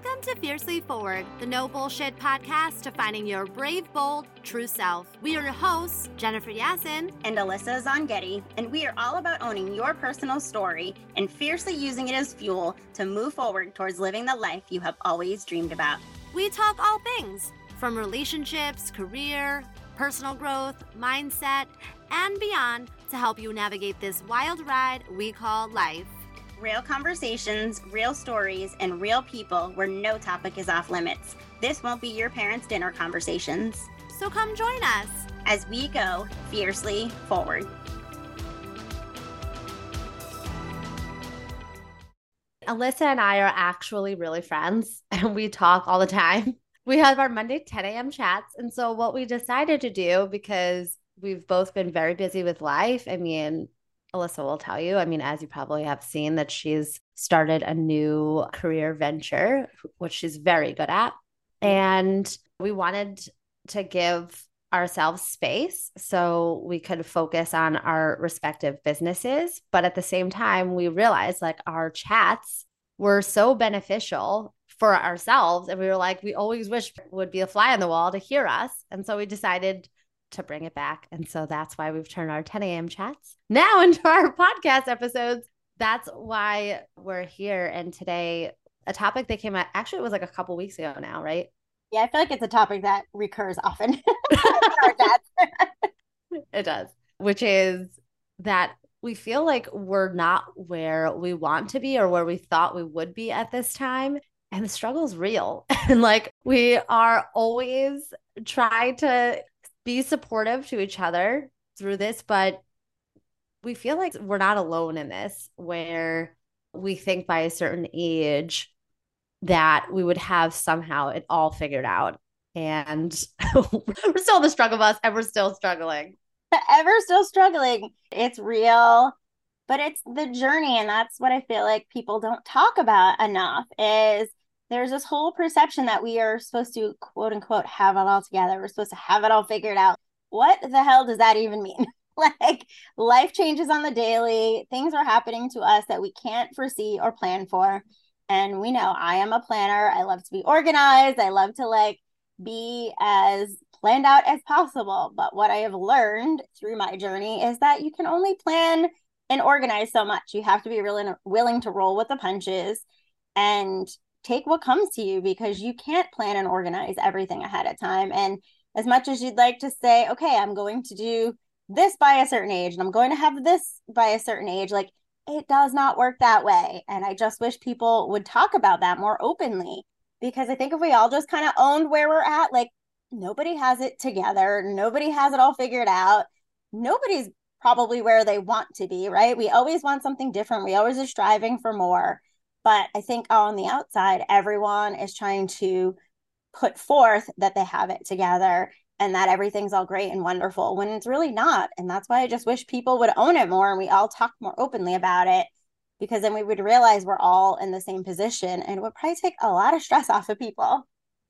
Welcome to Fiercely Forward, the no bullshit podcast to finding your brave, bold, true self. We are your hosts, Jennifer Yasin and Alyssa Zongetti, and we are all about owning your personal story and fiercely using it as fuel to move forward towards living the life you have always dreamed about. We talk all things from relationships, career, personal growth, mindset, and beyond to help you navigate this wild ride we call life. Real conversations, real stories, and real people where no topic is off limits. This won't be your parents' dinner conversations. So come join us as we go fiercely forward. Alyssa and I are actually really friends and we talk all the time. We have our Monday 10 a.m. chats. And so, what we decided to do, because we've both been very busy with life, I mean, Alyssa will tell you, I mean, as you probably have seen, that she's started a new career venture, which she's very good at. Mm-hmm. And we wanted to give ourselves space so we could focus on our respective businesses. But at the same time, we realized like our chats were so beneficial for ourselves. And we were like, we always wish would be a fly on the wall to hear us. And so we decided to bring it back. And so that's why we've turned our 10 a.m. chats now into our podcast episodes. That's why we're here. And today, a topic that came out actually, it was like a couple weeks ago now, right? Yeah, I feel like it's a topic that recurs often. it does, which is that we feel like we're not where we want to be or where we thought we would be at this time. And the struggle is real. and like we are always trying to be supportive to each other through this, but we feel like we're not alone in this, where we think by a certain age that we would have somehow it all figured out. And we're still the struggle bus and we're still struggling. Ever still struggling. It's real, but it's the journey. And that's what I feel like people don't talk about enough is there's this whole perception that we are supposed to quote unquote have it all together. We're supposed to have it all figured out. What the hell does that even mean? like life changes on the daily, things are happening to us that we can't foresee or plan for. And we know I am a planner. I love to be organized. I love to like be as planned out as possible. But what I have learned through my journey is that you can only plan and organize so much. You have to be really willing to roll with the punches and take what comes to you because you can't plan and organize everything ahead of time. And as much as you'd like to say, okay, I'm going to do this by a certain age and I'm going to have this by a certain age, like it does not work that way. And I just wish people would talk about that more openly because I think if we all just kind of owned where we're at, like nobody has it together, nobody has it all figured out, nobody's probably where they want to be, right? We always want something different. We always are striving for more. But I think on the outside, everyone is trying to put forth that they have it together and that everything's all great and wonderful when it's really not. And that's why I just wish people would own it more and we all talk more openly about it because then we would realize we're all in the same position and it would probably take a lot of stress off of people.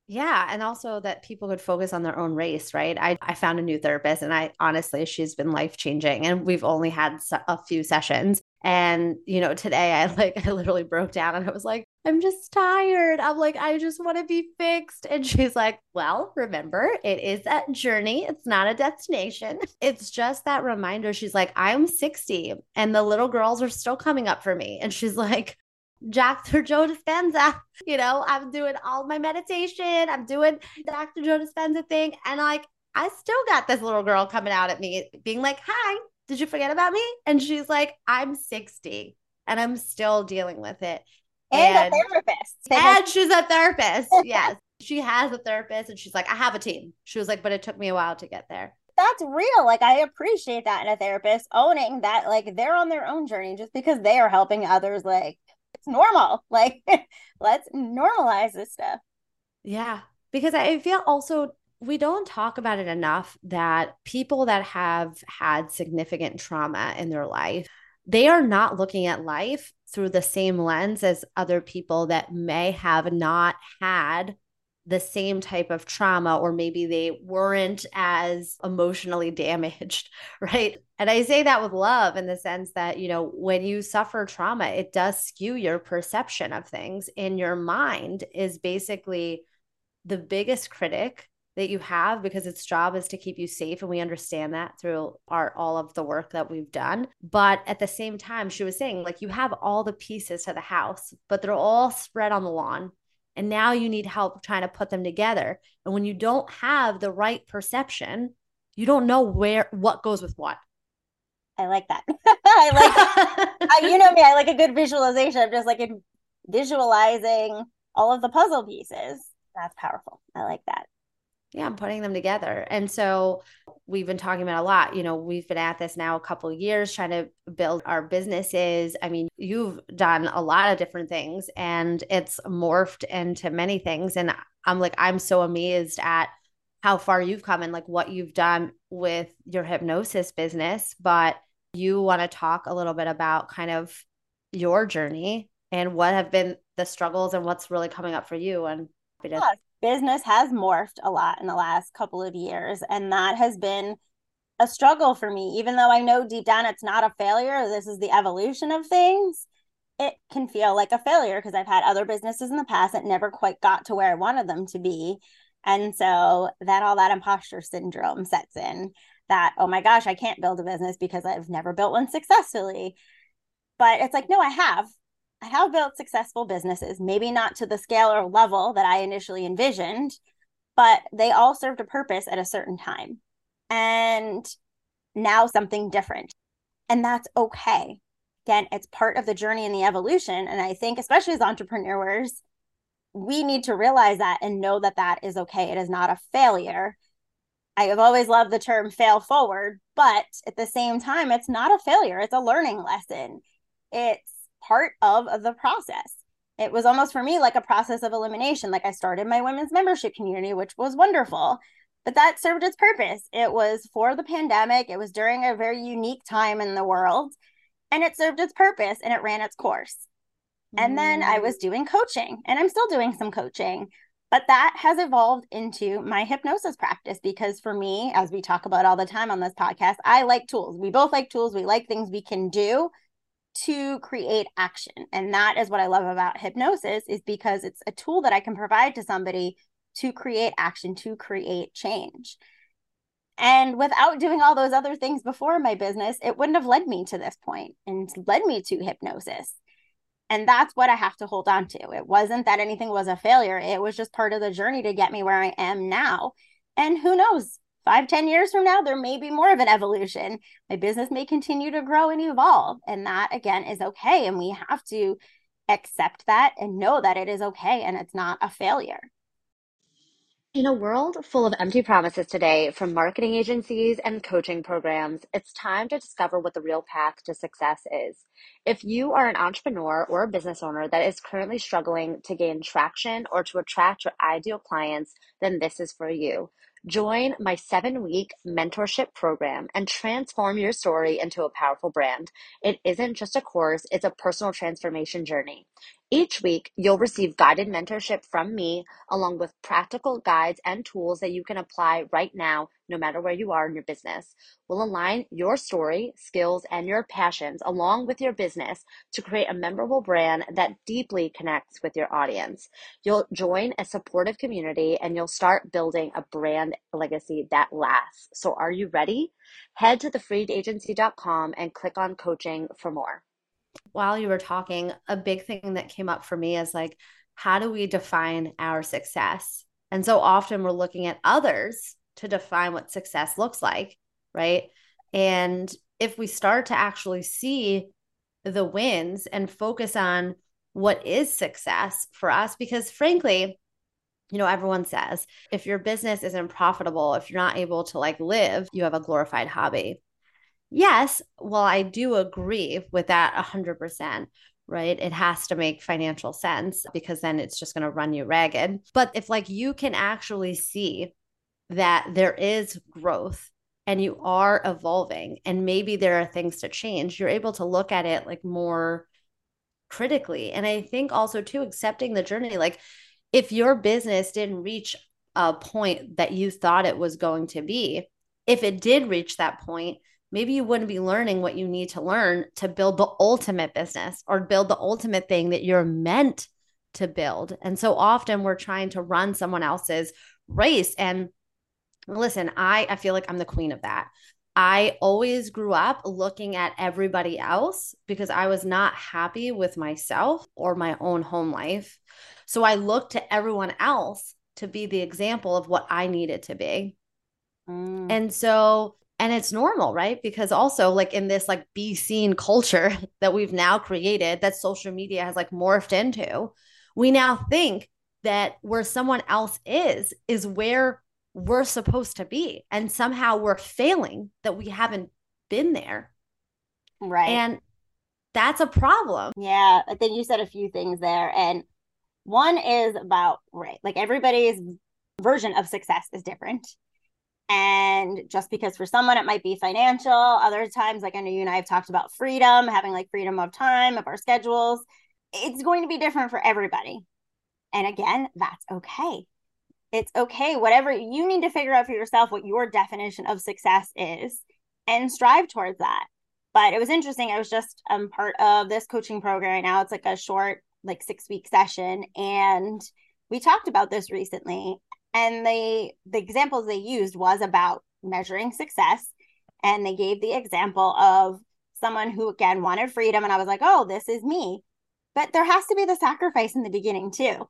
Yeah. And also that people could focus on their own race, right? I, I found a new therapist and I honestly, she's been life changing. And we've only had a few sessions. And, you know, today I like, I literally broke down and I was like, I'm just tired. I'm like, I just want to be fixed. And she's like, Well, remember, it is a journey. It's not a destination. It's just that reminder. She's like, I'm 60 and the little girls are still coming up for me. And she's like, Dr. Joe Dispenza. You know, I'm doing all my meditation. I'm doing Dr. Joe Dispenza thing. And like, I still got this little girl coming out at me being like, Hi, did you forget about me? And she's like, I'm 60 and I'm still dealing with it. And, and a therapist. And she's a therapist. yes. She has a therapist and she's like, I have a team. She was like, but it took me a while to get there that's real. Like I appreciate that in a therapist owning that like they're on their own journey just because they are helping others like it's normal. Like, let's normalize this stuff. Yeah. Because I feel also we don't talk about it enough that people that have had significant trauma in their life, they are not looking at life through the same lens as other people that may have not had the same type of trauma, or maybe they weren't as emotionally damaged, right? And I say that with love in the sense that, you know, when you suffer trauma, it does skew your perception of things, and your mind is basically the biggest critic that you have because its job is to keep you safe and we understand that through our all of the work that we've done but at the same time she was saying like you have all the pieces to the house but they're all spread on the lawn and now you need help trying to put them together and when you don't have the right perception you don't know where what goes with what I like that. I like, I, uh, you know me, I like a good visualization. I'm just like in visualizing all of the puzzle pieces. That's powerful. I like that yeah i'm putting them together. And so we've been talking about a lot you know we've been at this now a couple years trying to build our businesses. I mean you've done a lot of different things and it's morphed into many things. And i'm like i'm so amazed at how far you've come and like what you've done with your hypnosis business. But you want to talk a little bit about kind of your journey and what have been the struggles and what's really coming up for you and yeah, business has morphed a lot in the last couple of years and that has been a struggle for me. Even though i know deep down it's not a failure this is the evolution of things it can feel like a failure because i've had other businesses in the past that never quite got to where i wanted them to be. And so that all that imposter syndrome sets in that oh my gosh i can't build a business because i've never built one successfully. But it's like no i have I have built successful businesses, maybe not to the scale or level that I initially envisioned, but they all served a purpose at a certain time. And now something different. And that's okay. Again, it's part of the journey and the evolution. And I think, especially as entrepreneurs, we need to realize that and know that that is okay. It is not a failure. I have always loved the term fail forward, but at the same time, it's not a failure. It's a learning lesson. It's part of the process. It was almost for me like a process of elimination. Like I started my women's membership community, which was wonderful, but that served its purpose. It was for the pandemic, it was during a very unique time in the world, and it served its purpose and it ran its course. And then I was mm. doing coaching, and I'm still doing some coaching, but that has evolved into my hypnosis practice because for me, as we talk about all the time on this podcast, I like tools. We both like tools, we like things we can do to create action. And that is what I love about hypnosis is because it's a tool that I can provide to somebody to create action, to create change. And without doing all those other things before my business, it wouldn't have led me to this point and led me to hypnosis. And that's what I have to hold on to. It wasn't that anything was a failure, it was just part of the journey to get me where I am now. And who knows, five, ten years from now, there may be more of an evolution. My business may continue to grow and evolve. And that, again, is okay. And we have to accept that and know that it is okay and it's not a failure. In a world full of empty promises today from marketing agencies and coaching programs, it's time to discover what the real path to success is. If you are an entrepreneur or a business owner that is currently struggling to gain traction or to attract your ideal clients, then this is for you. Join my seven week mentorship program and transform your story into a powerful brand. It isn't just a course, it's a personal transformation journey. Each week, you'll receive guided mentorship from me, along with practical guides and tools that you can apply right now, no matter where you are in your business. We'll align your story, skills, and your passions along with your business to create a memorable brand that deeply connects with your audience. You'll join a supportive community and you'll start building a brand legacy that lasts. So, are you ready? Head to thefreedagency.com and click on coaching for more while you were talking, a big thing that came up for me is like, how do we define our success? And so often we're looking at others to define what success looks like, right? And if we start to actually see the wins and focus on what is success for us, because frankly, you know, everyone says if your business isn't profitable, if you're not able to like live, you have a glorified hobby yes, well, I do agree with that 100%, right? It has to make financial sense because then it's just going to run you ragged. But if like you can actually see that there is growth and you are evolving and maybe there are things to change, you're able to look at it like more critically. And I think also too accepting the journey like if your business didn't reach a point that you thought it was going to be, if it did reach that point, maybe you wouldn't be learning what you need to learn to build the ultimate business or build the ultimate thing that you're meant to build. And so often we're trying to run someone else's race. And listen, I, I feel like I'm the queen of that. I always grew up looking at everybody else because I was not happy with myself or my own home life. So I looked to everyone else to be the example of what I needed to be. Mm. And so, and it's normal, right? Because also, like in this like be seen culture that we've now created, that social media has like morphed into, we now think that where someone else is, is where we're supposed to be. And somehow we're failing that we haven't been there. Right. And that's a problem. Yeah. I think you said a few things there. And one is about, right, like everybody's version of success is different. And just because for someone it might be financial, other times, like I know you and I have talked about freedom, having like freedom of time, of our schedules, it's going to be different for everybody. And again, that's okay. It's okay. Whatever you need to figure out for yourself what your definition of success is and strive towards that. But it was interesting. I was just um, part of this coaching program right now. It's like a short like six week session and we talked about this recently and they the examples they used was about measuring success. And they gave the example of someone who again wanted freedom. And i was like oh this is me. But there has to be the sacrifice in the beginning too.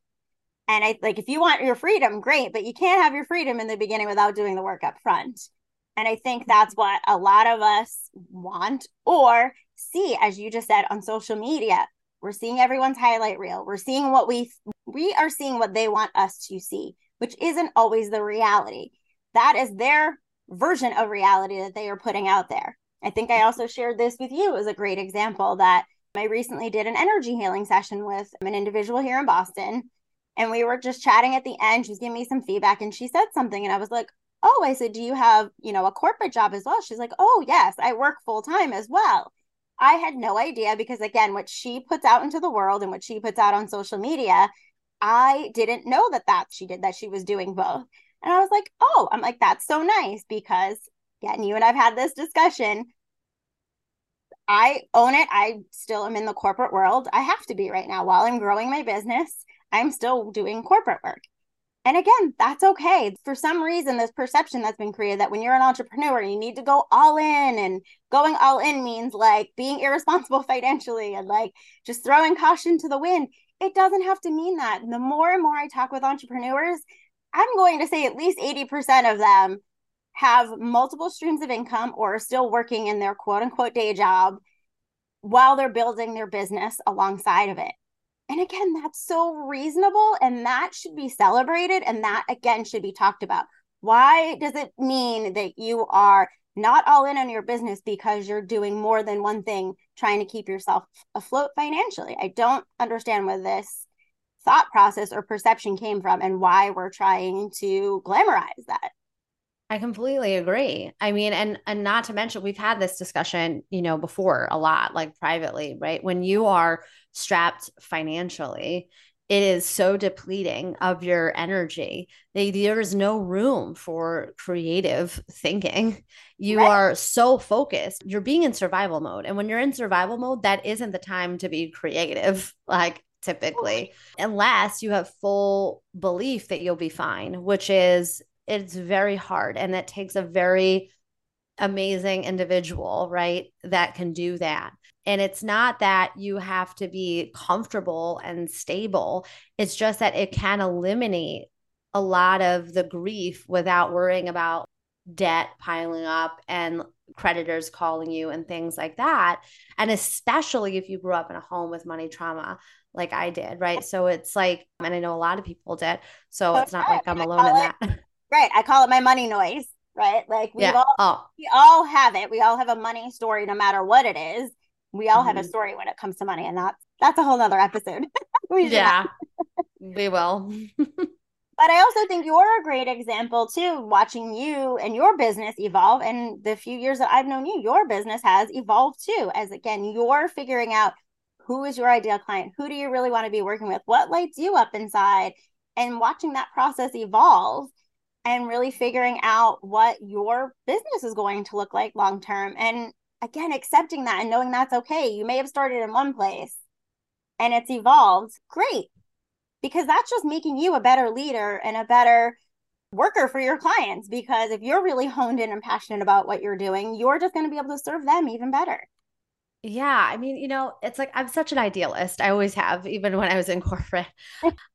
And i like if you want your freedom great. But you can't have your freedom in the beginning without doing the work up front. And i think mm-hmm. that's what a lot of us want or see as you just said on social media. We're seeing everyone's highlight reel. We're seeing what we we are seeing what they want us to see, which isn't always the reality. That is their version of reality that they are putting out there. I think I also shared this with you as a great example that I recently did an energy healing session with an individual here in Boston. And we were just chatting at the end. She was giving me some feedback and she said something. And I was like, Oh, I said, Do you have, you know, a corporate job as well? She's like, Oh, yes, I work full time as well. I had no idea because, again, what she puts out into the world and what she puts out on social media, I didn't know that that she did that she was doing both. And I was like, oh, I'm like, that's so nice because, again, you and I've had this discussion. I own it. I still am in the corporate world. I have to be right now while I'm growing my business. I'm still doing corporate work. And again, that's okay. For some reason, this perception that's been created that when you're an entrepreneur, you need to go all in. And going all in means like being irresponsible financially and like just throwing caution to the wind. It doesn't have to mean that. The more and more I talk with entrepreneurs, I'm going to say at least 80% of them have multiple streams of income or are still working in their quote unquote day job while they're building their business alongside of it. And again, that's so reasonable and that should be celebrated and that again should be talked about. Why does it mean that you are not all in on your business because you're doing more than one thing trying to keep yourself afloat financially? I don't understand where this thought process or perception came from and why we're trying to glamorize that. I completely agree. I mean, and and not to mention we've had this discussion, you know, before a lot, like privately, right? When you are strapped financially, it is so depleting of your energy. There is no room for creative thinking. You right. are so focused. You're being in survival mode. And when you're in survival mode, that isn't the time to be creative, like typically, unless you have full belief that you'll be fine, which is it's very hard and that takes a very amazing individual, right? That can do that. And it's not that you have to be comfortable and stable. It's just that it can eliminate a lot of the grief without worrying about debt piling up and creditors calling you and things like that. And especially if you grew up in a home with money trauma like I did, right? So it's like, and I know a lot of people did. So oh, it's not like I'm alone in that. Right. I call it my money noise. Right. Like we yeah. all oh. we all have it. We all have a money story no matter what it is. We all have a mm-hmm. story when it comes to money. And that's that's a whole nother episode. we yeah. we will. but I also think you're a great example too, watching you and your business evolve. And the few years that I've known you, your business has evolved too. As again, you're figuring out who is your ideal client, who do you really want to be working with, what lights you up inside, and watching that process evolve and really figuring out what your business is going to look like long term. And again, accepting that and knowing that's okay. You may have started in one place and it's evolved. Great. Because that's just making you a better leader and a better worker for your clients. Because if you're really honed in and passionate about what you're doing, you're just going to be able to serve them even better. Yeah, I mean, you know, it's like I'm such an idealist. I always have, even when I was in corporate.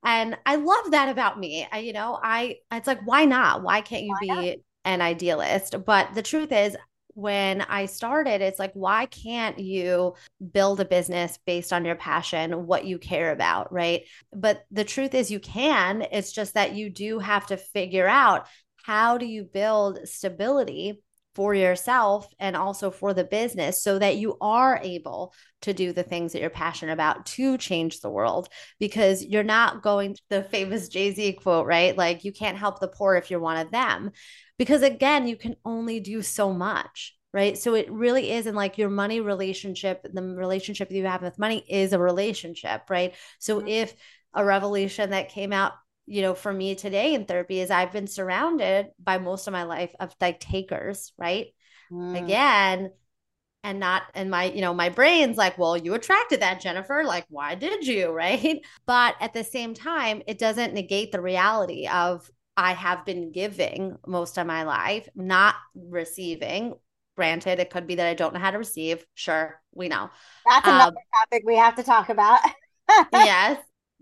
and I love that about me. I, you know, I it's like why not? Why can't you why be not? an idealist? But the truth is, when I started, it's like, why can't you build a business based on your passion, what you care about, right? But the truth is, you can. It's just that you do have to figure out how do you build stability for yourself and also for the business so that you are able to do the things that you're passionate about to change the world because you're not going the famous Jay-Z quote, right? Like you can't help the poor if you're one of them. Because again, you can only do so much, right? So it really is in like your money relationship, the relationship you have with money is a relationship, right? So mm-hmm. if a revelation that came out you know, for me today in therapy is I've been surrounded by most of my life of like takers, right? Mm. Again, and not and my you know my brain's like well you attracted that jennifer. Like why did you? Right? But at the same time it doesn't negate the reality of i have been giving most of my life not receiving. Granted it could be that i don't know how to receive. Sure we know. That's another um, topic we have to talk about. Yes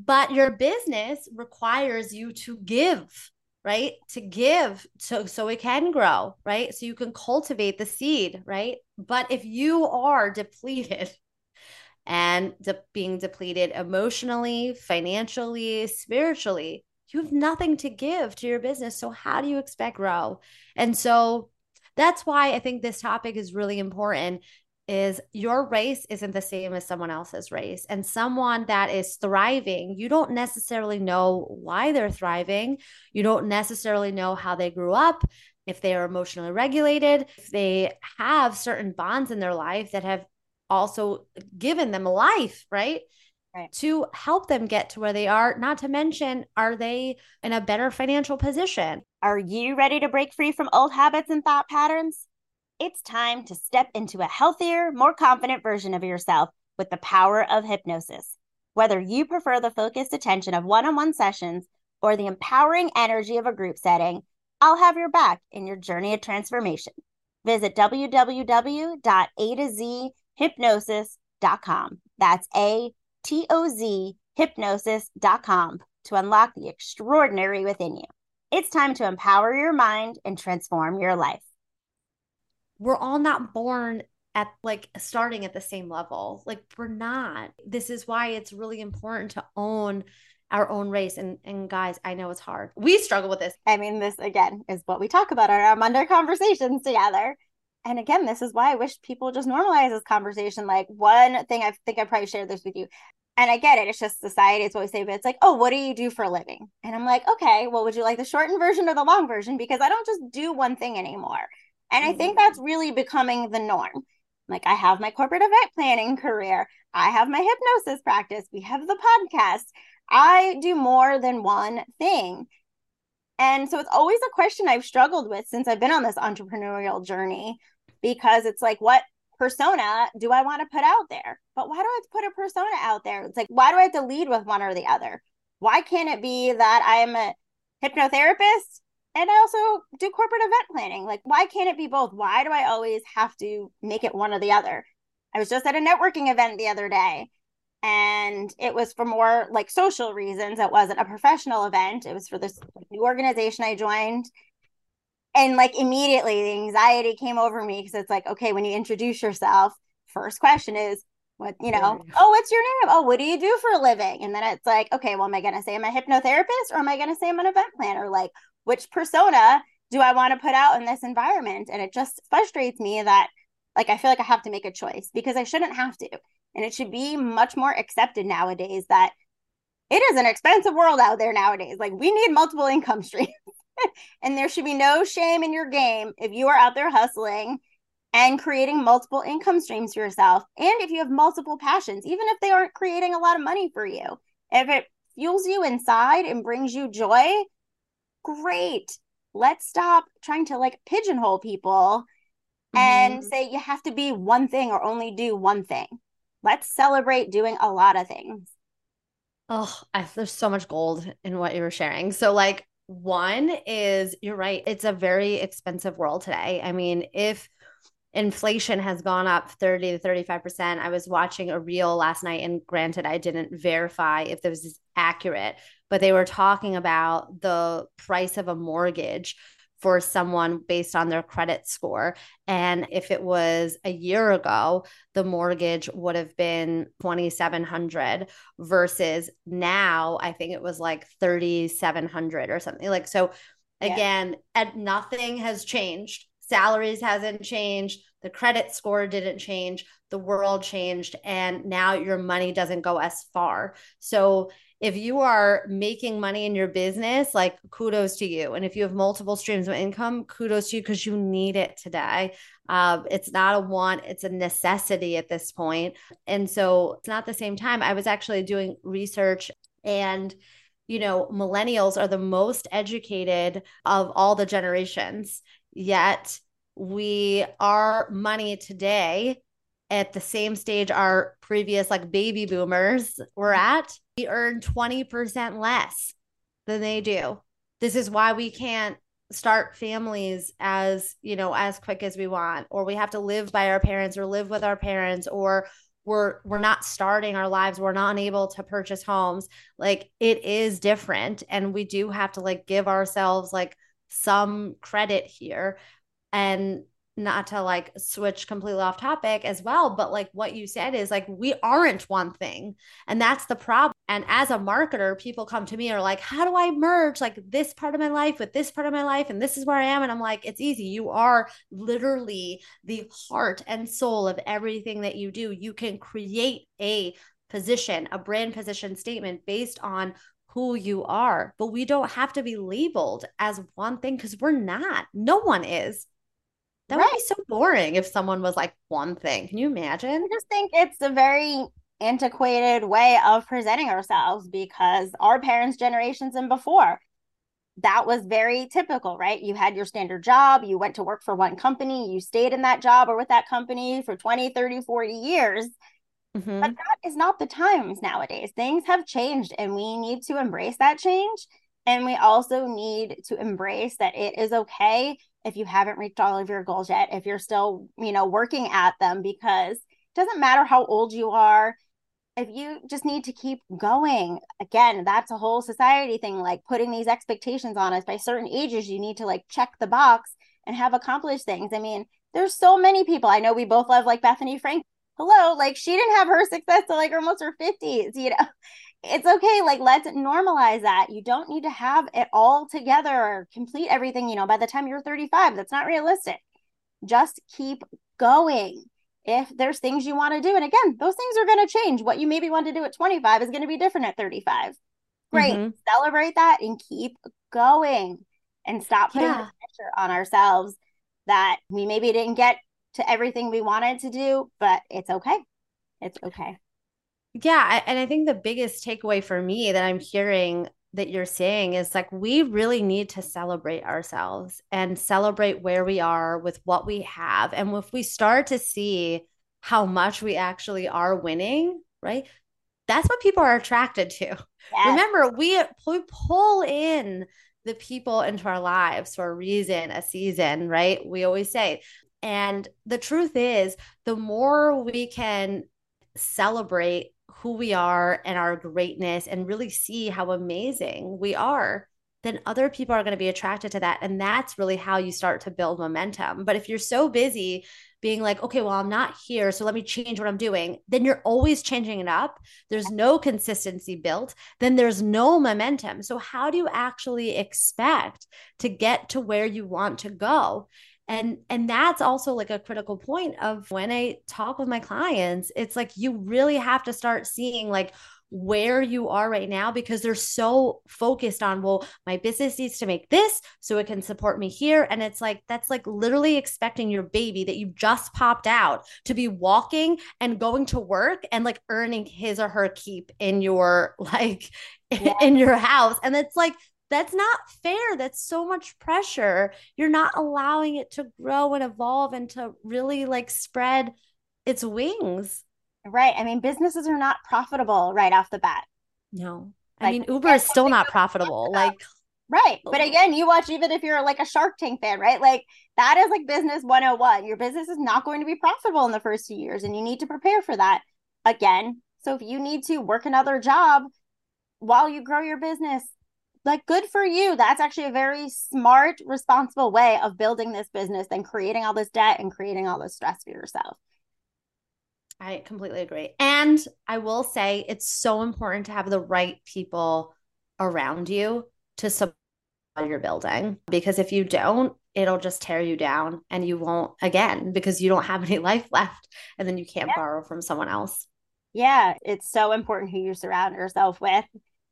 but your business requires you to give right? To give so so it can grow right? So you can cultivate the seed right? But if you are depleted and de- being depleted emotionally financially spiritually you have nothing to give to your business. So how do you expect grow? And so that's why i think this topic is really important is your race isn't the same as someone else's race. And someone that is thriving, you don't necessarily know why they're thriving. You don't necessarily know how they grew up, if they are emotionally regulated, if they have certain bonds in their life that have also given them life, right? Right. To help them get to where they are, not to mention, are they in a better financial position? Are you ready to break free from old habits and thought patterns? It's time to step into a healthier, more confident version of yourself with the power of hypnosis. Whether you prefer the focused attention of one on one sessions or the empowering energy of a group setting, I'll have your back in your journey of transformation. Visit www.a to z hypnosis.com. That's A T O Z hypnosis.com to unlock the extraordinary within you. It's time to empower your mind and transform your life we're all not born at like starting at the same level. Like we're not. This is why it's really important to own our own race. And and guys, I know it's hard. We struggle with this. I mean, this again is what we talk about our Monday conversations together. And again, this is why I wish people just normalize this conversation. Like one thing I think I probably shared this with you. And I get it. It's just society. It's what we say, but it's like, oh, what do you do for a living? And I'm like, okay, well, would you like the shortened version or the long version? Because I don't just do one thing anymore. And I think mm-hmm. that's really becoming the norm. Like I have my corporate event planning career, I have my hypnosis practice, we have the podcast. I do more than one thing. And so it's always a question I've struggled with since I've been on this entrepreneurial journey because it's like, what persona do I want to put out there? But why do I have to put a persona out there? It's like, why do I have to lead with one or the other? Why can't it be that I'm a hypnotherapist and I also do corporate event planning. Like, why can't it be both? Why do I always have to make it one or the other? I was just at a networking event the other day and it was for more like social reasons. It wasn't a professional event, it was for this new organization I joined. And like immediately the anxiety came over me because it's like, okay, when you introduce yourself, first question is, what you know oh what's your name oh what do you do for a living and then it's like okay well am i going to say i'm a hypnotherapist or am i going to say i'm an event planner like which persona do I want to put out in this environment? And it just frustrates me that like I feel like I have to make a choice because I shouldn't have to. And it should be much more accepted nowadays that it is an expensive world out there nowadays. Like we need multiple income streams. and there should be no shame in your game if you are out there hustling and creating multiple income streams for yourself. And if you have multiple passions, even if they aren't creating a lot of money for you, if it fuels you inside and brings you joy, great. Let's stop trying to like pigeonhole people mm-hmm. and say you have to be one thing or only do one thing. Let's celebrate doing a lot of things. Oh, I, there's so much gold in what you were sharing. So, like, one is you're right, it's a very expensive world today. I mean, if inflation has gone up 30 to 35%, I was watching a reel last night, and granted, I didn't verify if this is accurate, but they were talking about the price of a mortgage for someone based on their credit score. And if it was a year ago, the mortgage would have been 2700 versus now I think it was like 3700 or something. Like so again, yeah. and nothing has changed. Salaries hasn't changed, the credit score didn't change, the world changed and now your money doesn't go as far. So if you are making money in your business, like kudos to you. And if you have multiple streams of income, kudos to you because you need it today. Uh, it's not a want, it's a necessity at this point. And so it's not the same time. I was actually doing research and you know, millennials are the most educated of all the generations, yet we our money today at the same stage our previous like baby boomers were at we earn 20% less than they do. This is why we can't start families as, you know, as quick as we want or we have to live by our parents or live with our parents or we're we're not starting our lives we're not able to purchase homes like it is different and we do have to like give ourselves like some credit here and not to like switch completely off topic as well, but like what you said is like we aren't one thing. And that's the problem. And as a marketer, people come to me are like, how do I merge like this part of my life with this part of my life? And this is where I am. And I'm like, it's easy. You are literally the heart and soul of everything that you do. You can create a position, a brand position statement based on who you are, but we don't have to be labeled as one thing because we're not. No one is. That right. would be so boring if someone was like one thing. Can you imagine? I just think it's a very antiquated way of presenting ourselves because our parents' generations and before, that was very typical, right? You had your standard job, you went to work for one company, you stayed in that job or with that company for 20, 30, 40 years. Mm-hmm. But that is not the times nowadays. Things have changed and we need to embrace that change. And we also need to embrace that it is okay if you haven't reached all of your goals yet, if you're still, you know, working at them, because it doesn't matter how old you are. If you just need to keep going, again, that's a whole society thing, like putting these expectations on us by certain ages, you need to like check the box and have accomplished things. I mean, there's so many people. I know we both love like Bethenny Frank. Hello, like she didn't have her success till like almost her 50s, you know it's okay. Like, let's normalize that. You don't need to have it all together or complete everything, you know, by the time you're 35. That's not realistic. Just keep going. If there's things you want to do, and again, those things are going to change. What you maybe want to do at 25 is going to be different at 35. Great. Mm-hmm. Celebrate that and keep going and stop putting yeah. pressure on ourselves that we maybe didn't get to everything we wanted to do, but it's okay. It's okay. Yeah. And I think the biggest takeaway for me that I'm hearing that you're saying is like we really need to celebrate ourselves and celebrate where we are with what we have. And if we start to see how much we actually are winning, right? That's what people are attracted to. Yes. Remember, we, we pull in the people into our lives for a reason, a season, right? We always say. And the truth is, the more we can celebrate who we are and our greatness and really see how amazing we are, then other people are going to be attracted to that. And that's really how you start to build momentum. But if you're so busy being like, okay, well, I'm not here, so let me change what I'm doing, then you're always changing it up. There's no consistency built, then there's no momentum. So, how do you actually expect to get to where you want to go? and and that's also like a critical point of when i talk with my clients it's like you really have to start seeing like where you are right now because they're so focused on, well, my business needs to make this so it can support me here. And it's like, that's like literally expecting your baby that you just popped out to be walking and going to work and like earning his or her keep in your like yeah. in your house. And it's like, that's not fair. That's so much pressure. You're not allowing it to grow and evolve and to really like spread its wings. Right. I mean, businesses are not profitable right off the bat. No. I mean, Uber is still not profitable. Like, right. But oh. again, you watch, even if you're like a Shark Tank fan, right? Like, that is like business 101. Your business is not going to be profitable in the first few years, and you need to prepare for that again. So, if you need to work another job while you grow your business, like good for you. That's actually a very smart, responsible way of building this business than creating all this debt and creating all this stress for yourself. I completely agree. And I will say it's so important to have the right people around you to support your building because if you don't, it'll just tear you down and you won't again because you don't have any life left and then you can't yeah. borrow from someone else. Yeah, it's so important who you surround yourself with.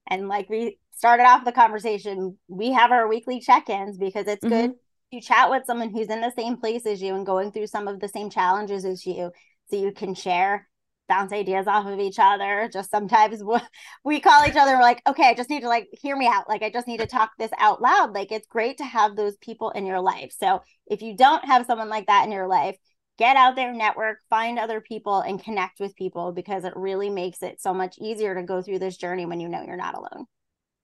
And like we started off the conversation, we have our weekly check-ins because it's mm-hmm. good to chat with someone who's in the same place as you and going through some of the same challenges as you so you can share bounce ideas off of each other. Just sometimes we call each other we're like okay i just need to like hear me out. Like i just need to talk this out loud. Like it's great to have those people in your life. So if you don't have someone like that in your life get out there network find other people and connect with people because it really makes it so much easier to go through this journey when you know you're not alone.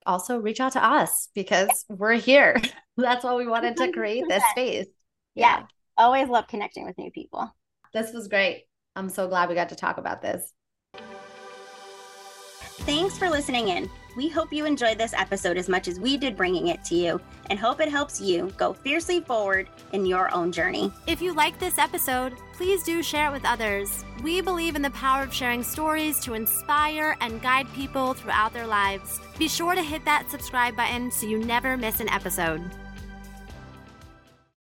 Also reach out to us because we're here. That's why we wanted to create this space. Yeah. yeah. Always love connecting with new people. This was great I'm so glad we got to talk about this. Thanks for listening in. We hope you enjoyed this episode as much as we did bringing it to you and hope it helps you go fiercely forward in your own journey. If you like this episode, please do share it with others. We believe in the power of sharing stories to inspire and guide people throughout their lives. Be sure to hit that subscribe button so you never miss an episode.